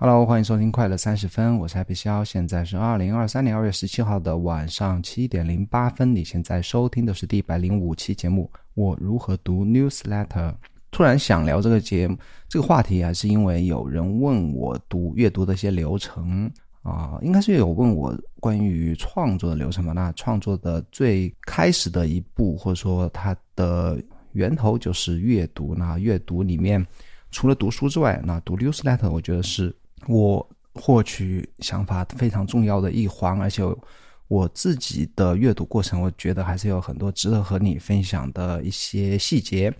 Hello，欢迎收听快乐三十分，我是海北肖，现在是二零二三年二月十七号的晚上七点零八分。你现在收听的是第一百零五期节目。我如何读 newsletter？突然想聊这个节目这个话题，还是因为有人问我读阅读的一些流程啊，应该是有问我关于创作的流程吧。那创作的最开始的一步，或者说它的源头就是阅读。那阅读里面除了读书之外，那读 newsletter，我觉得是。我获取想法非常重要的一环，而且我自己的阅读过程，我觉得还是有很多值得和你分享的一些细节。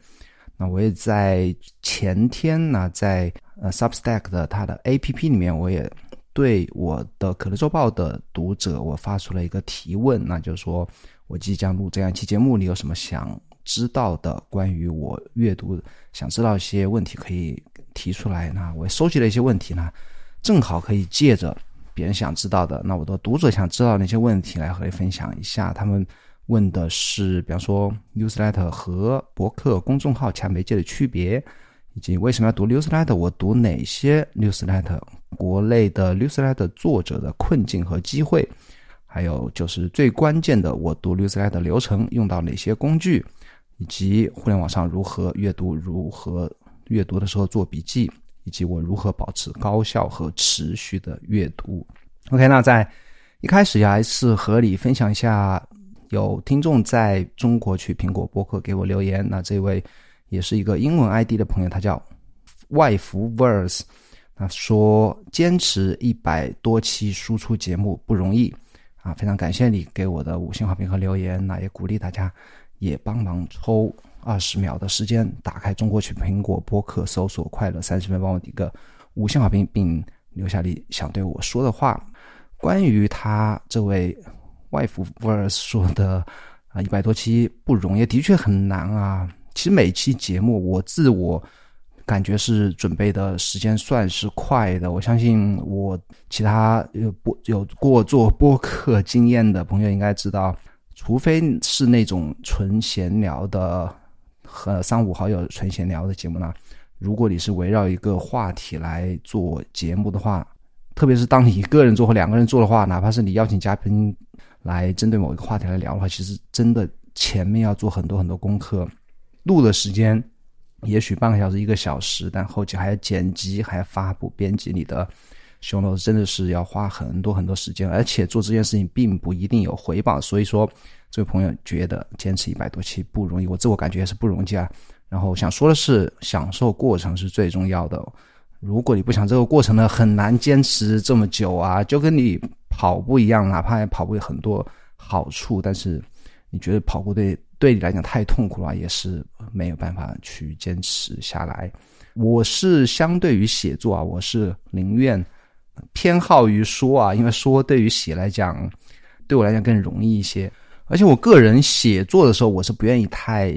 那我也在前天呢，在呃 Substack 的它的 APP 里面，我也对我的可乐周报的读者，我发出了一个提问，那就是说我即将录这样一期节目，你有什么想知道的关于我阅读想知道一些问题，可以提出来。那我收集了一些问题呢。正好可以借着别人想知道的，那我的读者想知道那些问题来和你分享一下。他们问的是，比方说 newsletter 和博客公众号强媒介的区别，以及为什么要读 newsletter，我读哪些 newsletter，国内的 newsletter 作者的困境和机会，还有就是最关键的，我读 newsletter 流程用到哪些工具，以及互联网上如何阅读，如何阅读的时候做笔记。以及我如何保持高效和持续的阅读。OK，那在一开始呀，还是和你分享一下，有听众在中国去苹果播客给我留言。那这位也是一个英文 ID 的朋友，他叫外服 Verse，他说坚持一百多期输出节目不容易啊，非常感谢你给我的五星好评和留言。那也鼓励大家也帮忙抽。二十秒的时间，打开中国区苹果播客，搜索“快乐三十分”，帮我点个五星好评，并留下你想对我说的话。关于他这位外服 vers 说的啊，一百多期不容易，的确很难啊。其实每期节目，我自我感觉是准备的时间算是快的。我相信我其他有播有过做播客经验的朋友应该知道，除非是那种纯闲聊的。和三五好友纯闲聊的节目呢，如果你是围绕一个话题来做节目的话，特别是当你一个人做或两个人做的话，哪怕是你邀请嘉宾来针对某一个话题来聊的话，其实真的前面要做很多很多功课，录的时间也许半个小时一个小时，但后期还要剪辑，还要发布、编辑你的。熊楼真的是要花很多很多时间，而且做这件事情并不一定有回报。所以说，这位朋友觉得坚持一百多期不容易，我自我感觉也是不容易啊。然后想说的是，享受过程是最重要的。如果你不想这个过程呢，很难坚持这么久啊。就跟你跑步一样，哪怕跑步有很多好处，但是你觉得跑步对对你来讲太痛苦了，也是没有办法去坚持下来。我是相对于写作啊，我是宁愿。偏好于说啊，因为说对于写来讲，对我来讲更容易一些。而且我个人写作的时候，我是不愿意太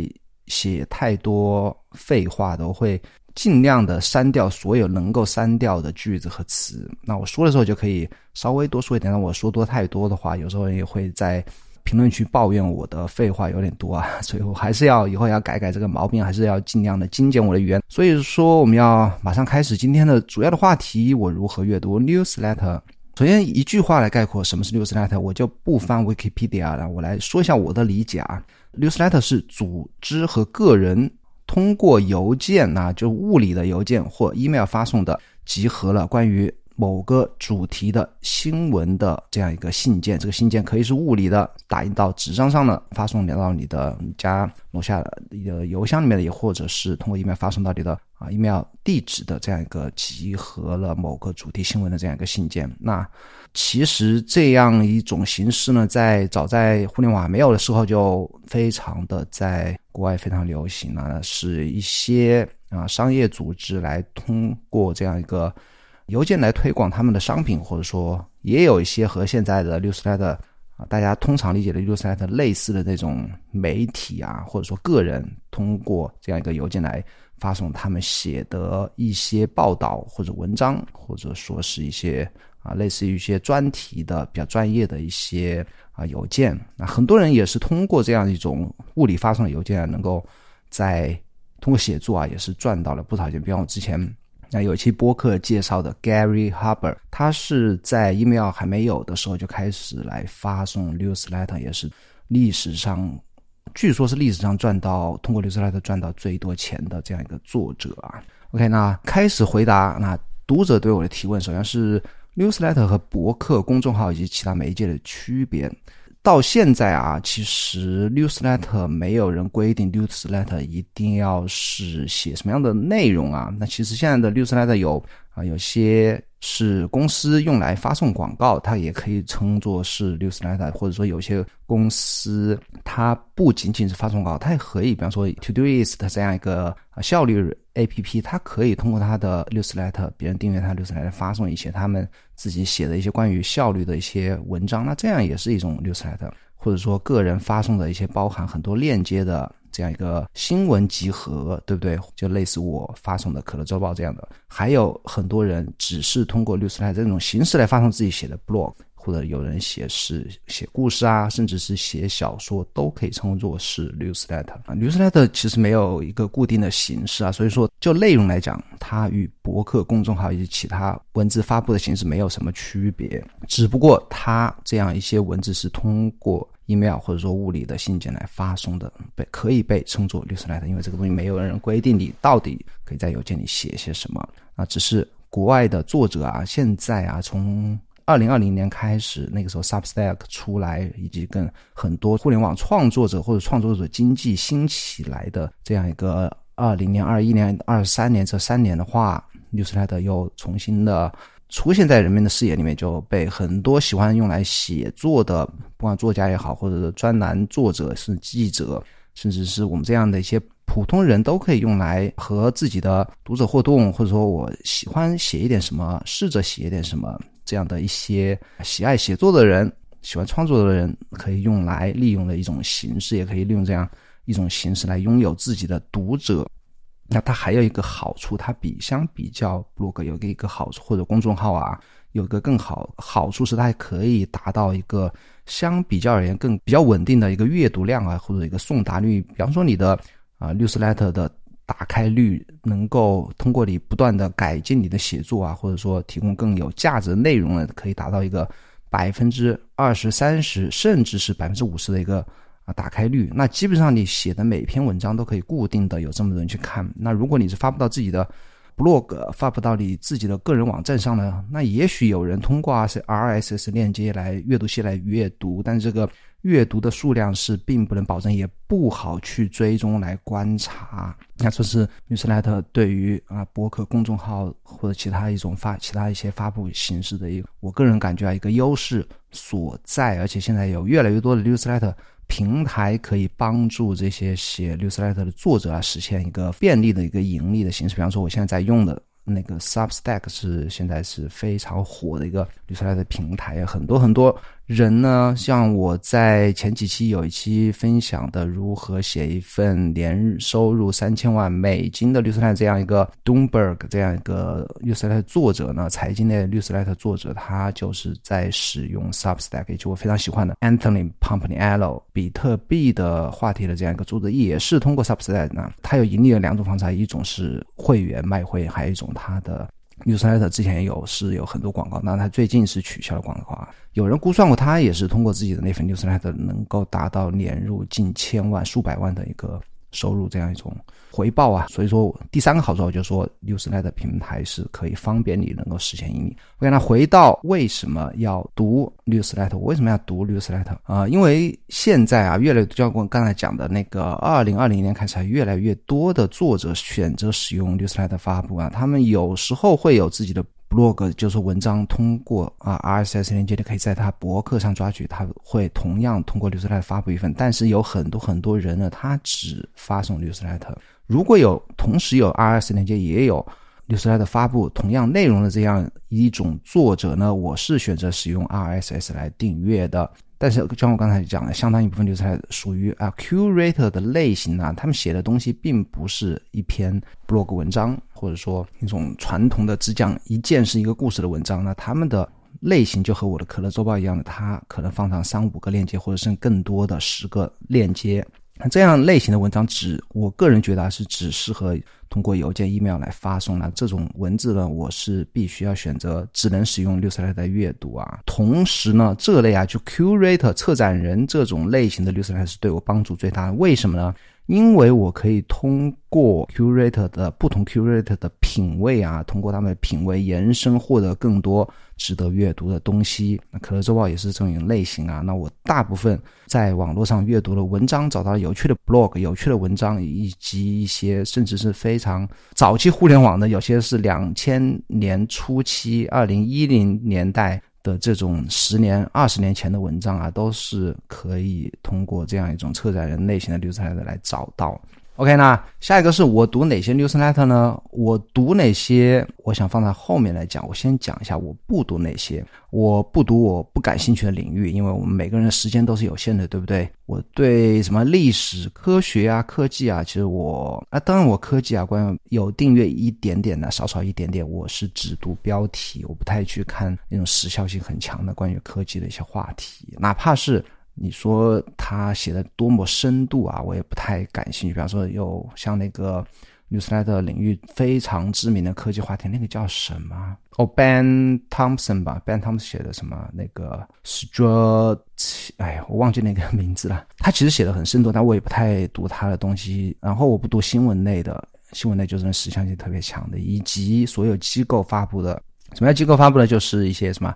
写太多废话的，我会尽量的删掉所有能够删掉的句子和词。那我说的时候就可以稍微多说一点。但我说多太多的话，有时候也会在。评论区抱怨我的废话有点多啊，所以我还是要以后要改改这个毛病，还是要尽量的精简我的语言。所以说，我们要马上开始今天的主要的话题：我如何阅读 newsletter。首先一句话来概括什么是 newsletter，我就不翻 Wikipedia 了，我来说一下我的理解啊。newsletter 是组织和个人通过邮件啊，就物理的邮件或 email 发送的，集合了关于。某个主题的新闻的这样一个信件，这个信件可以是物理的，打印到纸张上的，发送到你的家楼下的邮箱里面的，也或者是通过 email 发送到你的啊 email 地址的这样一个集合了某个主题新闻的这样一个信件。那其实这样一种形式呢，在早在互联网没有的时候，就非常的在国外非常流行了，是一些啊商业组织来通过这样一个。邮件来推广他们的商品，或者说也有一些和现在的 newsletter 啊，大家通常理解的 newsletter 类似的那种媒体啊，或者说个人通过这样一个邮件来发送他们写的一些报道或者文章，或者说是一些啊类似于一些专题的比较专业的一些啊邮件。那很多人也是通过这样一种物理发送的邮件，能够在通过写作啊，也是赚到了不少钱。比方我之前。那有一期播客介绍的 Gary Huber，他是在 email 还没有的时候就开始来发送 newsletter，也是历史上，据说是历史上赚到通过 newsletter 赚到最多钱的这样一个作者啊。OK，那开始回答那读者对我的提问，首先是 newsletter 和博客公众号以及其他媒介的区别。到现在啊，其实 newsletter 没有人规定 newsletter 一定要是写什么样的内容啊。那其实现在的 newsletter 有啊，有些是公司用来发送广告，它也可以称作是 newsletter，或者说有些公司它不仅仅是发送广告，它也可以，比方说 to do list 这样一个效率。A P P 它可以通过它的 newsletter，别人订阅它 newsletter 发送一些他们自己写的一些关于效率的一些文章，那这样也是一种 newsletter，或者说个人发送的一些包含很多链接的这样一个新闻集合，对不对？就类似我发送的可乐周报这样的，还有很多人只是通过 newsletter 这种形式来发送自己写的 blog。或者有人写诗、写故事啊，甚至是写小说，都可以称作是 newsletter。newsletter 其实没有一个固定的形式啊，所以说就内容来讲，它与博客公众号以及其他文字发布的形式没有什么区别，只不过它这样一些文字是通过 email 或者说物理的信件来发送的，被可以被称作 newsletter，因为这个东西没有人规定你到底可以在邮件里写些什么啊，只是国外的作者啊，现在啊从二零二零年开始，那个时候 Substack 出来，以及跟很多互联网创作者或者创作者经济兴起来的这样一个二零年、二一年、二三年这三年的话，Newsletter 又重新的出现在人们的视野里面，就被很多喜欢用来写作的，不管作家也好，或者是专栏作者、是记者，甚至是我们这样的一些普通人都可以用来和自己的读者互动，或者说我喜欢写一点什么，试着写一点什么。这样的一些喜爱写作的人、喜欢创作的人，可以用来利用的一种形式，也可以利用这样一种形式来拥有自己的读者。那它还有一个好处，它比相比较 blog 有个一个好处，或者公众号啊，有个更好好处是它还可以达到一个相比较而言更比较稳定的一个阅读量啊，或者一个送达率。比方说你的啊 newsletter 的。打开率能够通过你不断的改进你的写作啊，或者说提供更有价值的内容呢，可以达到一个百分之二十三十，甚至是百分之五十的一个啊打开率。那基本上你写的每篇文章都可以固定的有这么多人去看。那如果你是发布到自己的 blog，发布到你自己的个人网站上呢，那也许有人通过 RSS 链接来阅读器来阅读，但是这个。阅读的数量是并不能保证，也不好去追踪来观察。那这是 newsletter 对于啊博客公众号或者其他一种发其他一些发布形式的一个，我个人感觉啊一个优势所在。而且现在有越来越多的 newsletter 平台可以帮助这些写 newsletter 的作者啊实现一个便利的一个盈利的形式。比方说，我现在在用的。那个 Substack 是现在是非常火的一个 Newsletter 平台，很多很多人呢，像我在前几期有一期分享的如何写一份年收入三千万美金的绿色这样一个 Doomberg 这样一个绿色的作者呢，财经类绿色的作者，他就是在使用 Substack，也就我非常喜欢的 Anthony Pompliano 比特币的话题的这样一个作者，也是通过 Substack 呢，他有盈利的两种方式，一种是会员卖会，还有一种。他的 newsletter 之前有是有很多广告，那他最近是取消了广告啊。有人估算过，他也是通过自己的那份 newsletter 能够达到年入近千万、数百万的一个收入，这样一种。回报啊，所以说第三个好处就是说，Newsletter 平台是可以方便你能够实现盈利。我跟他回到为什么要读 Newsletter，我为什么要读 Newsletter 啊？因为现在啊，越来越就像我刚才讲的那个，二零二零年开始，越来越多的作者选择使用 Newsletter 发布啊，他们有时候会有自己的。Blog 就是文章通过啊 RSS 链接，你可以在他博客上抓取，他会同样通过 newsletter 发布一份。但是有很多很多人呢，他只发送 newsletter。如果有同时有 RSS 链接，也有 newsletter 发布同样内容的这样一种作者呢，我是选择使用 RSS 来订阅的。但是，像我刚才讲的，相当一部分就是属于啊 curator 的类型啊，他们写的东西并不是一篇 blog 文章，或者说一种传统的只讲一件是一个故事的文章。那他们的类型就和我的可乐周报一样的，它可能放上三五个链接，或者是更多的十个链接，那这样类型的文章只，我个人觉得是只适合通过邮件、email 来发送的。这种文字呢，我是必须要选择只能使用六三六的阅读啊。同时呢，这类啊，就 Curator 策展人这种类型的六三六是对我帮助最大。为什么呢？因为我可以通过 curator 的不同 curator 的品味啊，通过他们的品味延伸，获得更多值得阅读的东西。那可乐周报也是这种类型啊。那我大部分在网络上阅读的文章，找到有趣的 blog、有趣的文章，以及一些甚至是非常早期互联网的，有些是两千年初期、二零一零年代。的这种十年、二十年前的文章啊，都是可以通过这样一种策展人类型的流程来来找到。OK，那下一个是我读哪些 newsletter 呢？我读哪些？我想放在后面来讲。我先讲一下我不读哪些。我不读我不感兴趣的领域，因为我们每个人的时间都是有限的，对不对？我对什么历史、科学啊、科技啊，其实我啊，当然我科技啊，关于有订阅一点点的，少少一点点。我是只读标题，我不太去看那种时效性很强的关于科技的一些话题，哪怕是。你说他写的多么深度啊，我也不太感兴趣。比方说，有像那个 newsletter 领域非常知名的科技话题，那个叫什么？哦，Ben Thompson 吧，Ben Thompson 写的什么？那个 Strat，哎呀，我忘记那个 名字了。他其实写的很深度，但我也不太读他的东西。然后我不读新闻类的，新闻类就是那时效性特别强的，以及所有机构发布的。什么叫机构发布的？就是一些什么？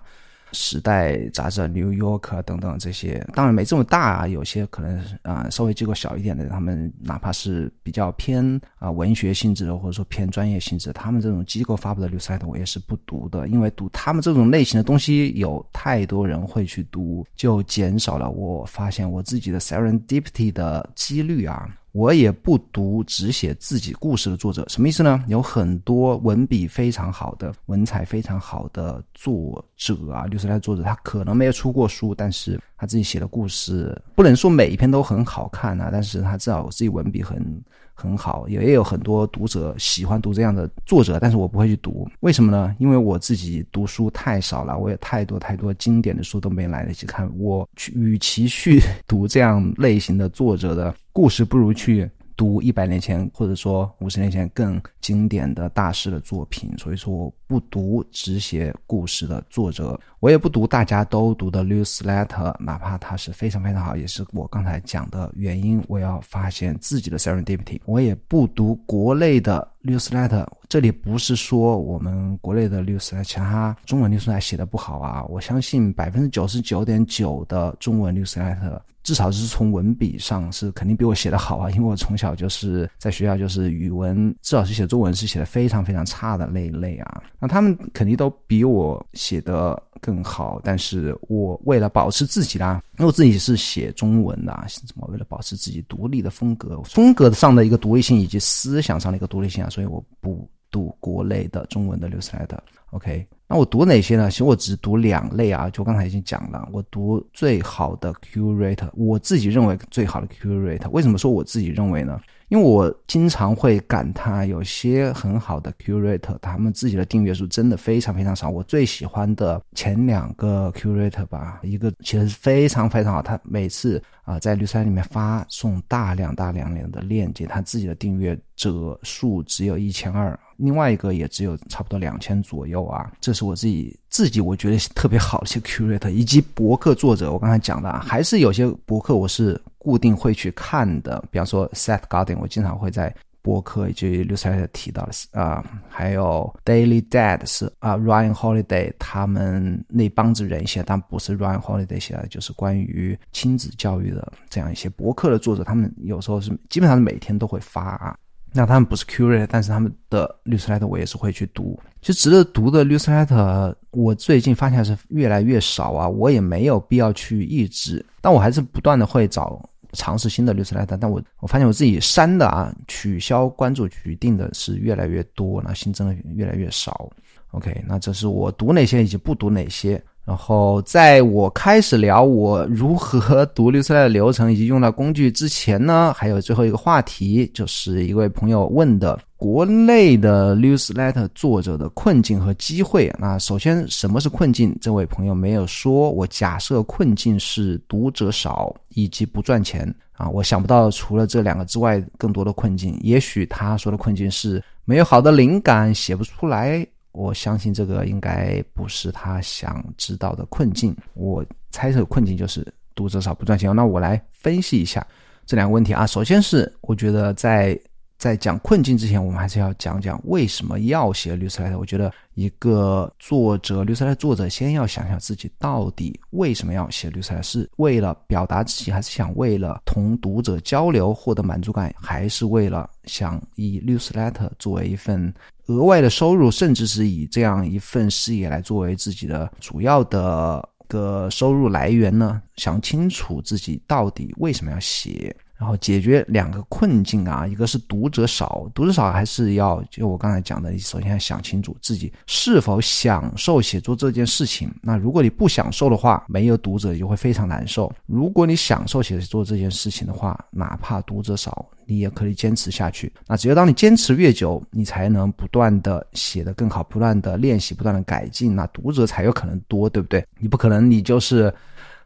时代杂志、New York 等等这些，当然没这么大啊，有些可能啊稍微机构小一点的，他们哪怕是比较偏啊文学性质的，或者说偏专业性质，他们这种机构发布的 newsletter 我也是不读的，因为读他们这种类型的东西有太多人会去读，就减少了我发现我自己的 serendipity 的几率啊。我也不读只写自己故事的作者，什么意思呢？有很多文笔非常好的、文采非常好的作者啊，律师来作者，他可能没有出过书，但是他自己写的故事，不能说每一篇都很好看啊，但是他至少自己文笔很。很好，也也有很多读者喜欢读这样的作者，但是我不会去读，为什么呢？因为我自己读书太少了，我有太多太多经典的书都没来得及看，我去与其去 读这样类型的作者的故事，不如去。读一百年前或者说五十年前更经典的大师的作品，所以说我不读只写故事的作者，我也不读大家都读的 newsletter，哪怕它是非常非常好，也是我刚才讲的原因。我要发现自己的 serendipity，我也不读国内的 newsletter。这里不是说我们国内的 newsletter 其他中文 newsletter 写的不好啊，我相信百分之九十九点九的中文 newsletter。至少是从文笔上是肯定比我写的好啊，因为我从小就是在学校就是语文，至少是写中文是写的非常非常差的那一类啊。那他们肯定都比我写的更好，但是我为了保持自己啦，因为我自己是写中文的，什么为了保持自己独立的风格，风格上的一个独立性以及思想上的一个独立性啊，所以我不读国内的中文的流出来的。OK。那我读哪些呢？其实我只读两类啊，就刚才已经讲了，我读最好的 curator，我自己认为最好的 curator。为什么说我自己认为呢？因为我经常会感叹，有些很好的 curator，他们自己的订阅数真的非常非常少。我最喜欢的前两个 curator 吧，一个其实非常非常好，他每次啊在绿山里面发送大量大量量的链接，他自己的订阅者数只有一千二，另外一个也只有差不多两千左右啊。这是我自己自己我觉得特别好的一些 curator，以及博客作者，我刚才讲的，还是有些博客我是。固定会去看的，比方说 Seth Godin，我经常会在播客以及 Newsletter 提到的啊，还有 Daily Dad 是啊 Ryan Holiday 他们那帮子人写，但不是 Ryan Holiday 写的，就是关于亲子教育的这样一些博客的作者，他们有时候是基本上是每天都会发啊。那他们不是 Curate，但是他们的 Newsletter 我也是会去读。其实值得读的 Newsletter，我最近发现是越来越少啊，我也没有必要去抑制，但我还是不断的会找。尝试新的绿色赛道但我我发现我自己删的啊，取消关注取定的是越来越多，那新增的越来越少。OK，那这是我读哪些以及不读哪些。然后在我开始聊我如何读绿色赛道的流程以及用到工具之前呢，还有最后一个话题，就是一位朋友问的国内的 newsletter 作者的困境和机会。那首先，什么是困境？这位朋友没有说。我假设困境是读者少以及不赚钱啊，我想不到除了这两个之外更多的困境。也许他说的困境是没有好的灵感，写不出来。我相信这个应该不是他想知道的困境。我猜测困境就是读者少不赚钱。那我来分析一下这两个问题啊。首先是我觉得在在讲困境之前，我们还是要讲讲为什么要写律师来的。我觉得一个作者律师来的作者先要想想自己到底为什么要写律师来，是为了表达自己，还是想为了同读者交流获得满足感，还是为了想以律师 letter 作为一份额外的收入，甚至是以这样一份事业来作为自己的主要的个收入来源呢？想清楚自己到底为什么要写。然后解决两个困境啊，一个是读者少，读者少还是要就我刚才讲的，首先要想清楚自己是否享受写作这件事情。那如果你不享受的话，没有读者就会非常难受。如果你享受写作这件事情的话，哪怕读者少，你也可以坚持下去。那只有当你坚持越久，你才能不断的写得更好，不断的练习，不断的改进，那读者才有可能多，对不对？你不可能你就是。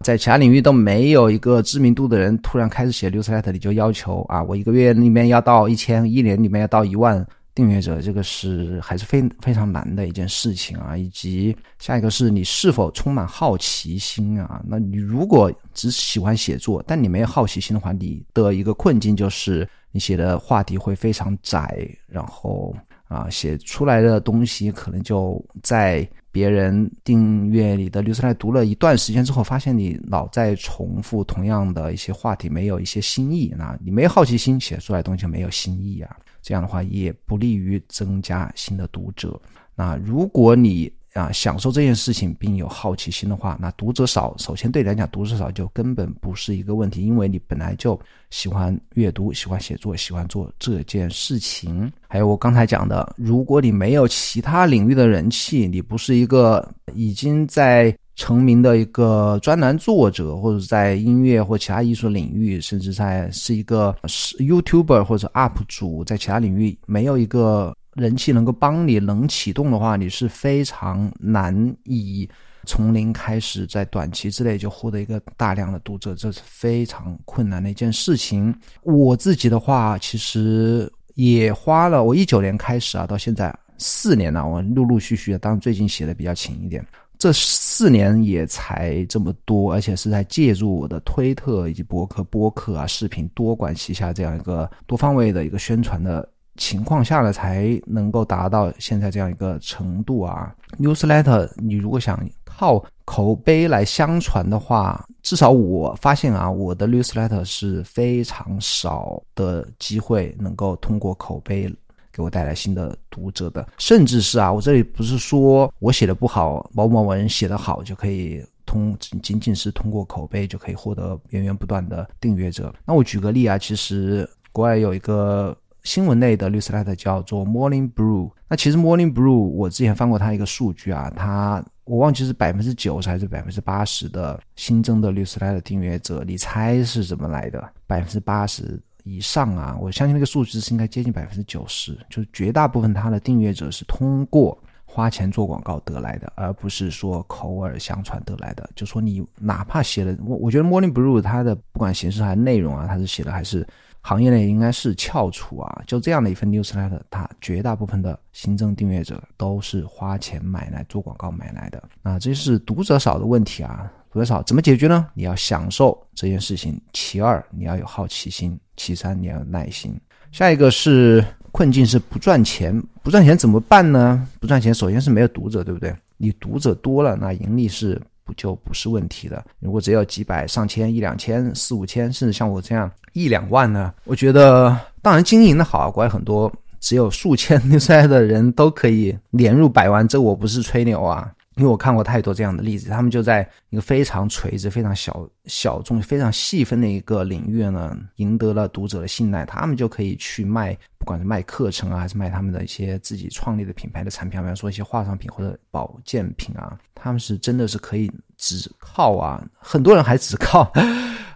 在其他领域都没有一个知名度的人，突然开始写 newsletter，你就要求啊，我一个月里面要到一千，一年里面要到一万订阅者，这个是还是非非常难的一件事情啊。以及下一个是你是否充满好奇心啊？那你如果只喜欢写作，但你没有好奇心的话，你的一个困境就是你写的话题会非常窄，然后啊，写出来的东西可能就在。别人订阅你的律师来读了一段时间之后，发现你老在重复同样的一些话题，没有一些新意，那你没好奇心，写出来东西没有新意啊。这样的话也不利于增加新的读者。那如果你啊，享受这件事情并有好奇心的话，那读者少，首先对你来讲，读者少就根本不是一个问题，因为你本来就喜欢阅读、喜欢写作、喜欢做这件事情。还有我刚才讲的，如果你没有其他领域的人气，你不是一个已经在成名的一个专栏作者，或者在音乐或其他艺术领域，甚至在是一个 YouTuber 或者 UP 主，在其他领域没有一个。人气能够帮你能启动的话，你是非常难以从零开始，在短期之内就获得一个大量的读者，这是非常困难的一件事情。我自己的话，其实也花了我一九年开始啊，到现在四年了，我陆陆续续的，当然最近写的比较勤一点，这四年也才这么多，而且是在借助我的推特以及博客、播客啊、视频多管齐下这样一个多方位的一个宣传的。情况下呢，才能够达到现在这样一个程度啊。Newsletter，你如果想靠口碑来相传的话，至少我发现啊，我的 Newsletter 是非常少的机会能够通过口碑给我带来新的读者的。甚至是啊，我这里不是说我写的不好，某某文写的好就可以通，仅仅是通过口碑就可以获得源源不断的订阅者。那我举个例啊，其实国外有一个。新闻类的律师 letter 叫做 Morning Brew。那其实 Morning Brew 我之前翻过它一个数据啊，它我忘记是百分之九十还是百分之八十的新增的律师 letter 订阅者，你猜是怎么来的？百分之八十以上啊！我相信那个数字是应该接近百分之九十，就是绝大部分它的订阅者是通过花钱做广告得来的，而不是说口耳相传得来的。就说你哪怕写的，我我觉得 Morning Brew 它的不管形式还是内容啊，它是写的还是。行业内应该是翘楚啊，就这样的一份 newsletter，它绝大部分的新增订阅者都是花钱买来做广告买来的啊，这是读者少的问题啊，读者少怎么解决呢？你要享受这件事情，其二你要有好奇心，其三你要有耐心。下一个是困境是不赚钱，不赚钱怎么办呢？不赚钱首先是没有读者，对不对？你读者多了，那盈利是不。就不是问题的。如果只有几百、上千、一两千、四五千，甚至像我这样一两万呢？我觉得，当然经营的好，国外很多只有数千 六塞的人都可以年入百万，这我不是吹牛啊。因为我看过太多这样的例子，他们就在一个非常垂直、非常小小众、非常细分的一个领域呢，赢得了读者的信赖，他们就可以去卖，不管是卖课程啊，还是卖他们的一些自己创立的品牌的产品，比方说一些化妆品或者保健品啊，他们是真的是可以只靠啊，很多人还只靠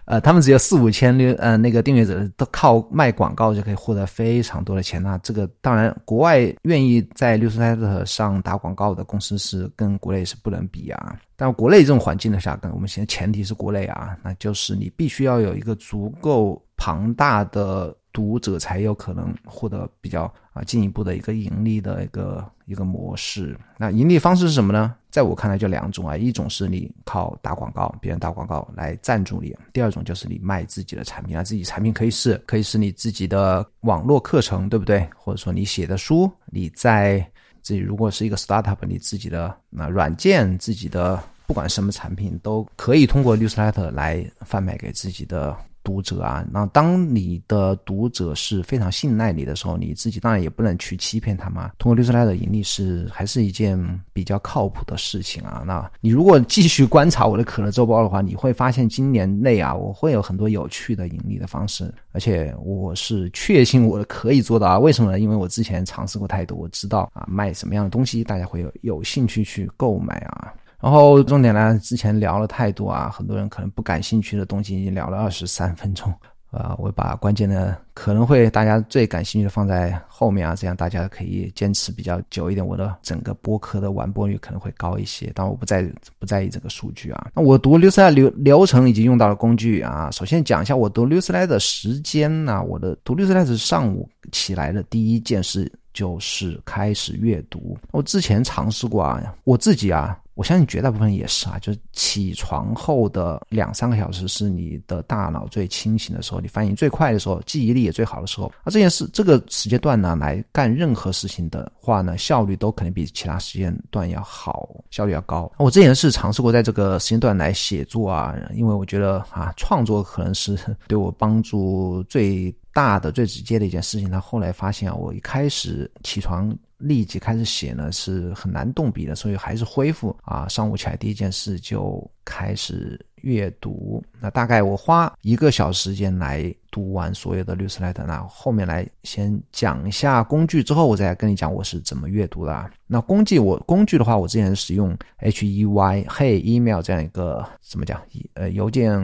呃，他们只有四五千六呃那个订阅者，都靠卖广告就可以获得非常多的钱。那这个当然，国外愿意在 Newsletter 上打广告的公司是跟国内是不能比啊。但国内这种环境的下，跟我们现在前提是国内啊，那就是你必须要有一个足够庞大的读者，才有可能获得比较啊进一步的一个盈利的一个一个模式。那盈利方式是什么呢？在我看来就两种啊，一种是你靠打广告，别人打广告来赞助你；第二种就是你卖自己的产品啊，自己产品可以是可以是你自己的网络课程，对不对？或者说你写的书，你在。自己如果是一个 startup，你自己的那软件，自己的不管什么产品，都可以通过 newsletter 来贩卖给自己的。读者啊，那当你的读者是非常信赖你的时候，你自己当然也不能去欺骗他嘛。通过律师来的盈利是还是一件比较靠谱的事情啊。那你如果继续观察我的可乐周报的话，你会发现今年内啊，我会有很多有趣的盈利的方式，而且我是确信我可以做到啊。为什么呢？因为我之前尝试过太多，我知道啊卖什么样的东西大家会有有兴趣去购买啊。然后重点呢，之前聊了太多啊，很多人可能不感兴趣的东西已经聊了二十三分钟啊，我把关键的可能会大家最感兴趣的放在后面啊，这样大家可以坚持比较久一点，我的整个播客的完播率可能会高一些。但我不在不在意这个数据啊。那我读 n e w s l e t 流流程已经用到了工具啊，首先讲一下我读 n e w s l e t 的时间呢，我的读 n e w s l e t 是上午起来的第一件事就是开始阅读。我之前尝试过啊，我自己啊。我相信绝大部分也是啊，就是起床后的两三个小时是你的大脑最清醒的时候，你反应最快的时候，记忆力也最好的时候。那这件事这个时间段呢，来干任何事情的话呢，效率都肯定比其他时间段要好，效率要高。我之前是尝试过在这个时间段来写作啊，因为我觉得啊，创作可能是对我帮助最大的、最直接的一件事情。但后来发现啊，我一开始起床。立即开始写呢是很难动笔的，所以还是恢复啊。上午起来第一件事就开始阅读。那大概我花一个小时间来读完所有的 newsletter。那后面来先讲一下工具，之后我再跟你讲我是怎么阅读的。那工具我工具的话，我之前使用 H E Y Hey Email 这样一个怎么讲呃邮件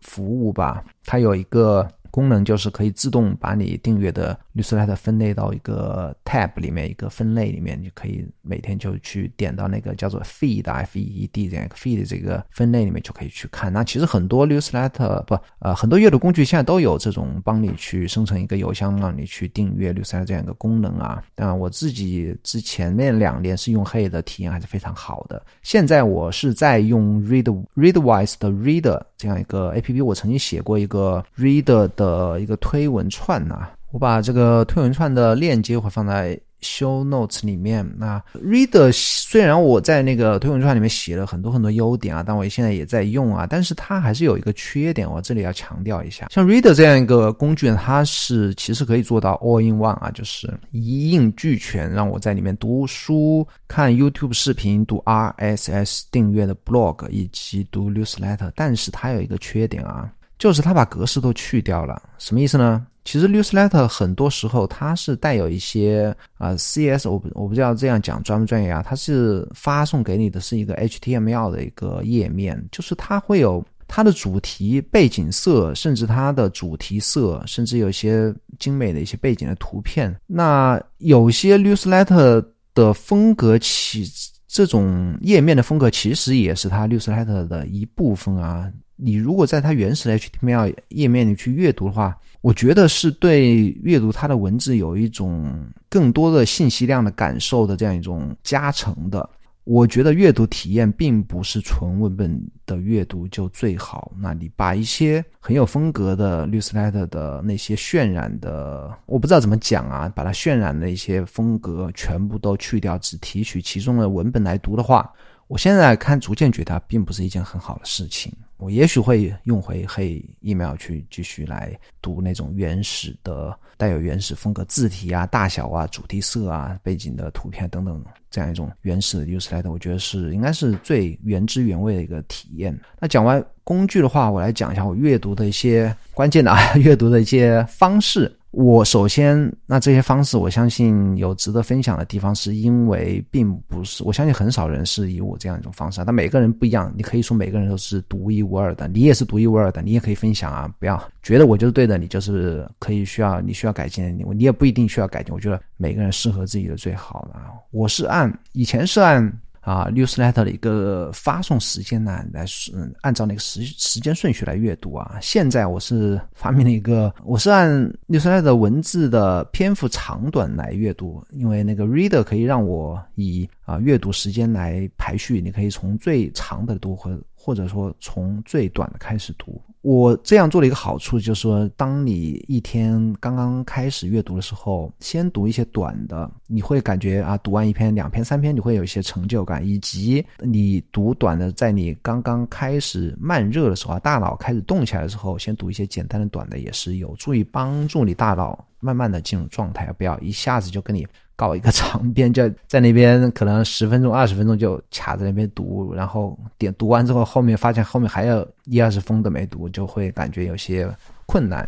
服务吧，它有一个。功能就是可以自动把你订阅的 newsletter 分类到一个 tab 里面，一个分类里面，你可以每天就去点到那个叫做 feed f e e d 这样一个 feed 这个分类里面就可以去看。那其实很多 newsletter 不呃很多阅读工具现在都有这种帮你去生成一个邮箱，让你去订阅 newsletter 这样一个功能啊。当然我自己之前面两年是用 Hey 的体验还是非常好的。现在我是在用 read readwise 的 reader 这样一个 A P P，我曾经写过一个 reader。的一个推文串呐，我把这个推文串的链接会放在 show notes 里面。那 reader 虽然我在那个推文串里面写了很多很多优点啊，但我现在也在用啊，但是它还是有一个缺点，我这里要强调一下。像 reader 这样一个工具呢，它是其实可以做到 all in one 啊，就是一应俱全，让我在里面读书、看 YouTube 视频、读 RSS 订阅的 blog 以及读 newsletter。但是它有一个缺点啊。就是它把格式都去掉了，什么意思呢？其实 newsletter 很多时候它是带有一些啊 CS，我不我不知道这样讲专不专业啊，它是发送给你的是一个 HTML 的一个页面，就是它会有它的主题背景色，甚至它的主题色，甚至有一些精美的一些背景的图片。那有些 newsletter 的风格起这种页面的风格其实也是它 newsletter 的一部分啊。你如果在它原始的 HTML 页面里去阅读的话，我觉得是对阅读它的文字有一种更多的信息量的感受的这样一种加成的。我觉得阅读体验并不是纯文本的阅读就最好。那你把一些很有风格的 newsletter 的那些渲染的，我不知道怎么讲啊，把它渲染的一些风格全部都去掉，只提取其中的文本来读的话，我现在看逐渐觉得并不是一件很好的事情。我也许会用回黑 email 去继续来读那种原始的、带有原始风格字体啊、大小啊、主题色啊、背景的图片等等这样一种原始的 newsletter，我觉得是应该是最原汁原味的一个体验。那讲完工具的话，我来讲一下我阅读的一些关键的啊，阅读的一些方式。我首先，那这些方式，我相信有值得分享的地方，是因为并不是，我相信很少人是以我这样一种方式，但每个人不一样，你可以说每个人都是独一无二的，你也是独一无二的，你也可以分享啊，不要觉得我就是对的，你就是可以需要你需要改进的，你你也不一定需要改进，我觉得每个人适合自己的最好的，我是按以前是按。啊，newsletter 的一个发送时间呢，来嗯，按照那个时时间顺序来阅读啊。现在我是发明了一个，我是按 newsletter 文字的篇幅长短来阅读，因为那个 reader 可以让我以啊阅读时间来排序，你可以从最长的读或或者说从最短的开始读。我这样做的一个好处就是说，当你一天刚刚开始阅读的时候，先读一些短的，你会感觉啊，读完一篇、两篇、三篇，你会有一些成就感。以及你读短的，在你刚刚开始慢热的时候啊，大脑开始动起来的时候，先读一些简单的短的，也是有助于帮助你大脑慢慢的进入状态，不要一下子就跟你。搞一个长篇，就在那边可能十分钟、二十分钟就卡在那边读，然后点读完之后，后面发现后面还有一二十封都没读，就会感觉有些困难。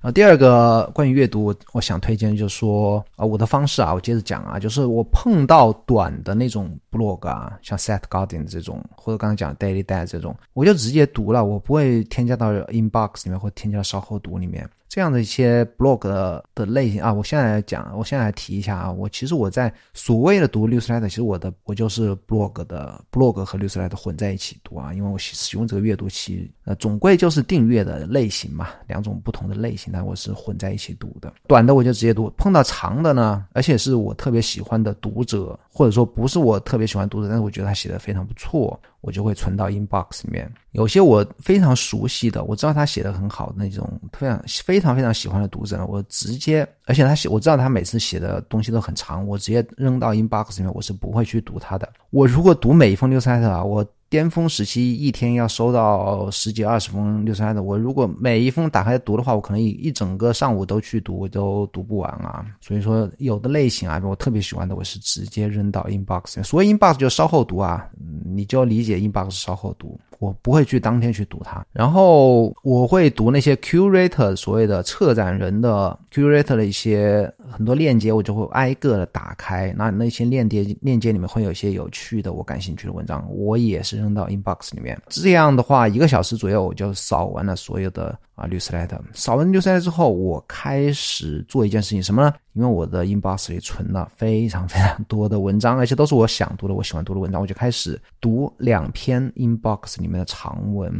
然后第二个关于阅读，我想推荐就是说啊，我的方式啊，我接着讲啊，就是我碰到短的那种 blog 啊，像 Set Garden 这种，或者刚才讲 Daily Dad 这种，我就直接读了，我不会添加到 Inbox 里面或添加到稍后读里面。这样的一些 blog 的的类型啊，我现在来讲，我现在来提一下啊，我其实我在所谓的读 newsletter，其实我的我就是 blog 的 blog 和 newsletter 混在一起读啊，因为我使用这个阅读器，呃，总归就是订阅的类型嘛，两种不同的类型，但我是混在一起读的。短的我就直接读，碰到长的呢，而且是我特别喜欢的读者，或者说不是我特别喜欢读者，但是我觉得他写的非常不错。我就会存到 inbox 里面，有些我非常熟悉的，我知道他写的很好的那种非常非常非常喜欢的读者呢，我直接，而且他写，我知道他每次写的东西都很长，我直接扔到 inbox 里面，我是不会去读他的。我如果读每一封 newsletter 啊，我。巅峰时期一天要收到十几二十封六三的，我如果每一封打开读的话，我可能一一整个上午都去读，我都读不完啊。所以说，有的类型啊，我特别喜欢的，我是直接扔到 inbox。所谓 inbox 就稍后读啊，你就理解 inbox 稍后读。我不会去当天去读它，然后我会读那些 curator 所谓的策展人的 curator 的一些很多链接，我就会挨个的打开。那那些链接链接里面会有一些有趣的、我感兴趣的文章，我也是扔到 inbox 里面。这样的话，一个小时左右我就扫完了所有的。啊，newsletter 扫完 newsletter 之后，我开始做一件事情，什么呢？因为我的 inbox 里存了非常非常多的文章，而且都是我想读的、我喜欢读的文章，我就开始读两篇 inbox 里面面的长文。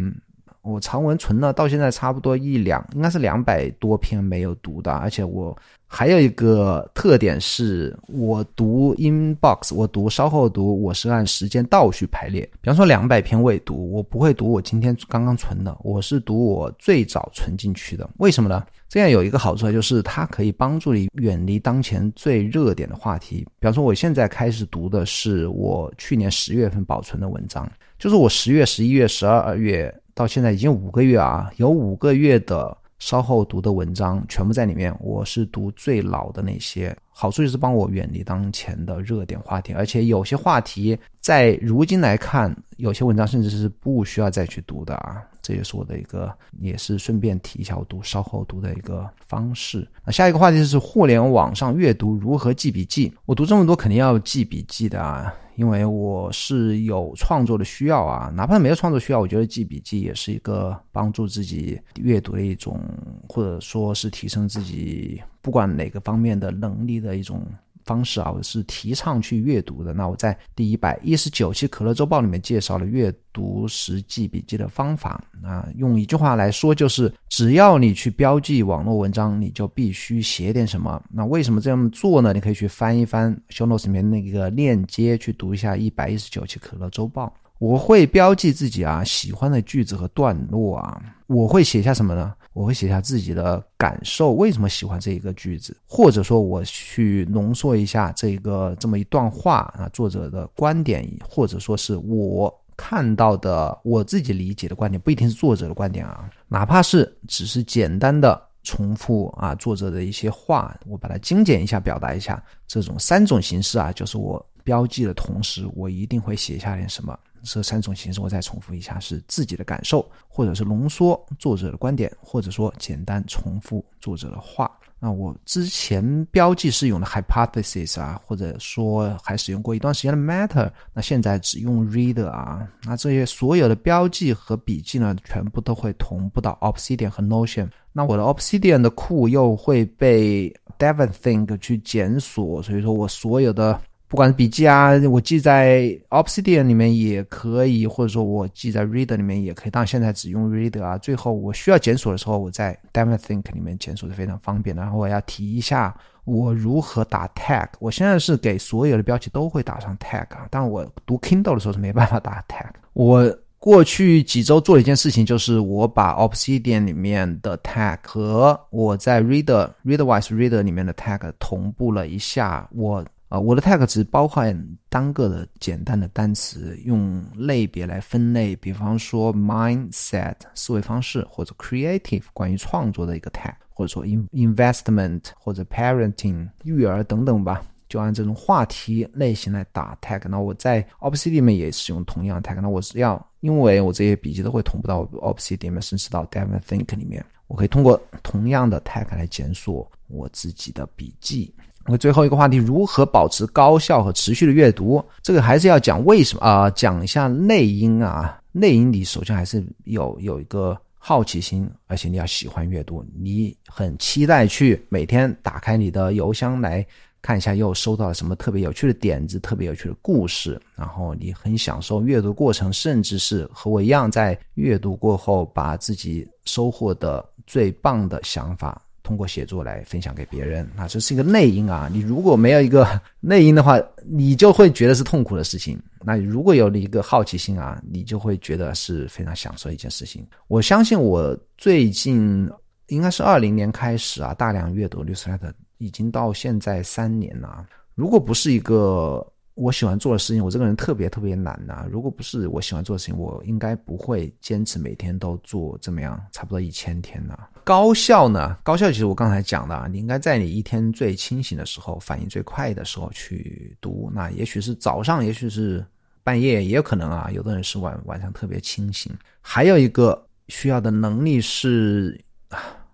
我长文存了到现在差不多一两，应该是两百多篇没有读的，而且我。还有一个特点是，我读 inbox，我读稍后读，我是按时间倒序排列。比方说两百篇未读，我不会读我今天刚刚存的，我是读我最早存进去的。为什么呢？这样有一个好处就是它可以帮助你远离当前最热点的话题。比方说我现在开始读的是我去年十月份保存的文章，就是我十月、十一月、十二月到现在已经五个月啊，有五个月的。稍后读的文章全部在里面，我是读最老的那些，好处就是帮我远离当前的热点话题，而且有些话题在如今来看，有些文章甚至是不需要再去读的啊。这也是我的一个，也是顺便提一下我读稍后读的一个方式。那下一个话题是互联网上阅读如何记笔记？我读这么多肯定要记笔记的啊。因为我是有创作的需要啊，哪怕没有创作需要，我觉得记笔记也是一个帮助自己阅读的一种，或者说是提升自己不管哪个方面的能力的一种。方式啊，我是提倡去阅读的。那我在第一百一十九期《可乐周报》里面介绍了阅读时记笔记的方法。啊，用一句话来说，就是只要你去标记网络文章，你就必须写点什么。那为什么这样做呢？你可以去翻一翻 show notes 里面那个链接，去读一下一百一十九期《可乐周报》。我会标记自己啊喜欢的句子和段落啊，我会写下什么呢？我会写下自己的感受，为什么喜欢这一个句子，或者说我去浓缩一下这个这么一段话啊，作者的观点，或者说是我看到的我自己理解的观点，不一定是作者的观点啊，哪怕是只是简单的重复啊作者的一些话，我把它精简一下，表达一下，这种三种形式啊，就是我标记的同时，我一定会写下点什么。这三种形式，我再重复一下：是自己的感受，或者是浓缩作者的观点，或者说简单重复作者的话。那我之前标记是用的 hypothesis 啊，或者说还使用过一段时间的 matter，那现在只用 reader 啊。那这些所有的标记和笔记呢，全部都会同步到 Obsidian 和 Notion。那我的 Obsidian 的库又会被 DevonThink 去检索，所以说我所有的。不管是笔记啊，我记在 Obsidian 里面也可以，或者说我记在 Reader 里面也可以。但现在只用 Reader 啊。最后我需要检索的时候，我在 DevonThink 里面检索是非常方便的。然后我要提一下我如何打 tag。我现在是给所有的标题都会打上 tag 啊，但我读 Kindle 的时候是没办法打 tag。我过去几周做了一件事情，就是我把 Obsidian 里面的 tag 和我在 Reader Readerwise Reader 里面的 tag 同步了一下。我啊，我的 tag 只包含单个的简单的单词，用类别来分类，比方说 mindset 思维方式，或者 creative 关于创作的一个 tag，或者说 investment 或者 parenting 育儿等等吧，就按这种话题类型来打 tag。那我在 Obsidian 里面也使用同样的 tag。那我是要，因为我这些笔记都会同步到 Obsidian 里面，甚至到 DevonThink 里面，我可以通过同样的 tag 来检索我自己的笔记。那最后一个话题，如何保持高效和持续的阅读？这个还是要讲为什么啊？讲一下内因啊。内因你首先还是有有一个好奇心，而且你要喜欢阅读，你很期待去每天打开你的邮箱来看一下又收到了什么特别有趣的点子、特别有趣的故事，然后你很享受阅读过程，甚至是和我一样在阅读过后把自己收获的最棒的想法。通过写作来分享给别人啊，这是一个内因啊。你如果没有一个 内因的话，你就会觉得是痛苦的事情。那如果有了一个好奇心啊，你就会觉得是非常享受一件事情。我相信我最近应该是二零年开始啊，大量阅读《律师来的》，已经到现在三年了。如果不是一个我喜欢做的事情，我这个人特别特别懒呐。如果不是我喜欢做的事情，我应该不会坚持每天都做这么样，差不多一千天呢。高效呢？高效其实我刚才讲的啊，你应该在你一天最清醒的时候、反应最快的时候去读。那也许是早上，也许是半夜，也有可能啊。有的人是晚晚上特别清醒。还有一个需要的能力是，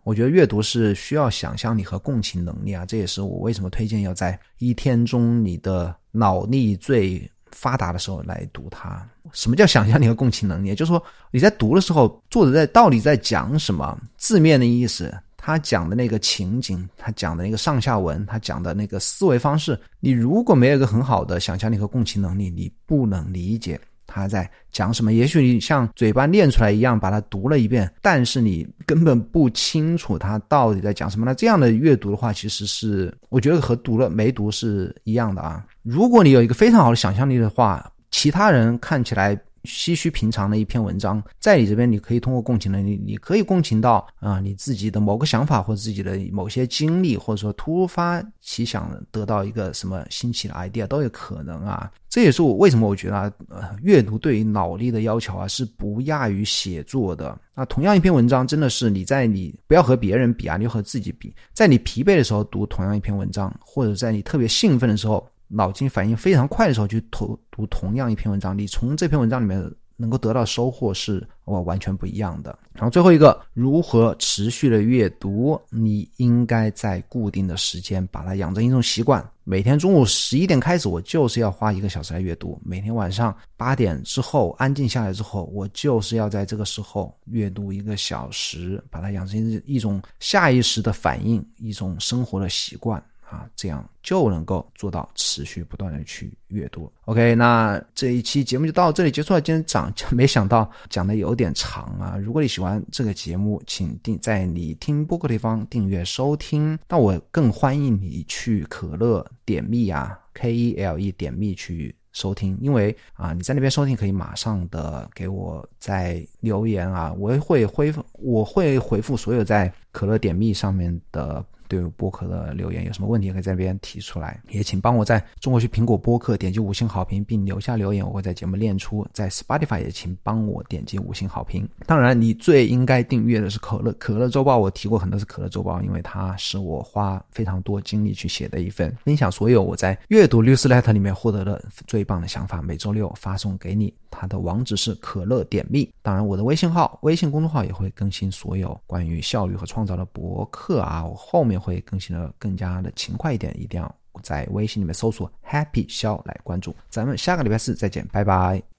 我觉得阅读是需要想象力和共情能力啊。这也是我为什么推荐要在一天中你的。脑力最发达的时候来读它。什么叫想象力和共情能力？就是说你在读的时候，作者在到底在讲什么？字面的意思，他讲的那个情景，他讲的那个上下文，他讲的那个思维方式，你如果没有一个很好的想象力和共情能力，你不能理解。他在讲什么？也许你像嘴巴念出来一样把它读了一遍，但是你根本不清楚他到底在讲什么。那这样的阅读的话，其实是我觉得和读了没读是一样的啊。如果你有一个非常好的想象力的话，其他人看起来。唏嘘平常的一篇文章，在你这边，你可以通过共情能力，你可以共情到啊，你自己的某个想法或者自己的某些经历，或者说突发奇想得到一个什么新奇的 idea 都有可能啊。这也是我为什么我觉得啊，呃阅读对于脑力的要求啊是不亚于写作的。那同样一篇文章，真的是你在你不要和别人比啊，你和自己比，在你疲惫的时候读同样一篇文章，或者在你特别兴奋的时候。脑筋反应非常快的时候去读读同样一篇文章，你从这篇文章里面能够得到收获是我完全不一样的。然后最后一个，如何持续的阅读？你应该在固定的时间把它养成一种习惯。每天中午十一点开始，我就是要花一个小时来阅读；每天晚上八点之后安静下来之后，我就是要在这个时候阅读一个小时，把它养成一种下意识的反应，一种生活的习惯。啊，这样就能够做到持续不断的去阅读。OK，那这一期节目就到这里结束了。今天讲，没想到讲的有点长啊。如果你喜欢这个节目，请定在你听播客地方订阅收听。那我更欢迎你去可乐点蜜啊，K E L E 点蜜去收听，因为啊，你在那边收听可以马上的给我在留言啊，我会回复，我会回复所有在可乐点蜜上面的。对播客的留言有什么问题，可以在这边提出来。也请帮我在中国区苹果播客点击五星好评，并留下留言，我会在节目练出。在 Spotify 也请帮我点击五星好评。当然，你最应该订阅的是可乐可乐周报。我提过很多次可乐周报，因为它是我花非常多精力去写的一份，分享所有我在阅读 newsletter 里面获得的最棒的想法。每周六发送给你，它的网址是可乐点 me。当然，我的微信号、微信公众号也会更新所有关于效率和创造的博客啊。我后面。会更新的更加的勤快一点，一定要在微信里面搜索 Happy 肖来关注。咱们下个礼拜四再见，拜拜。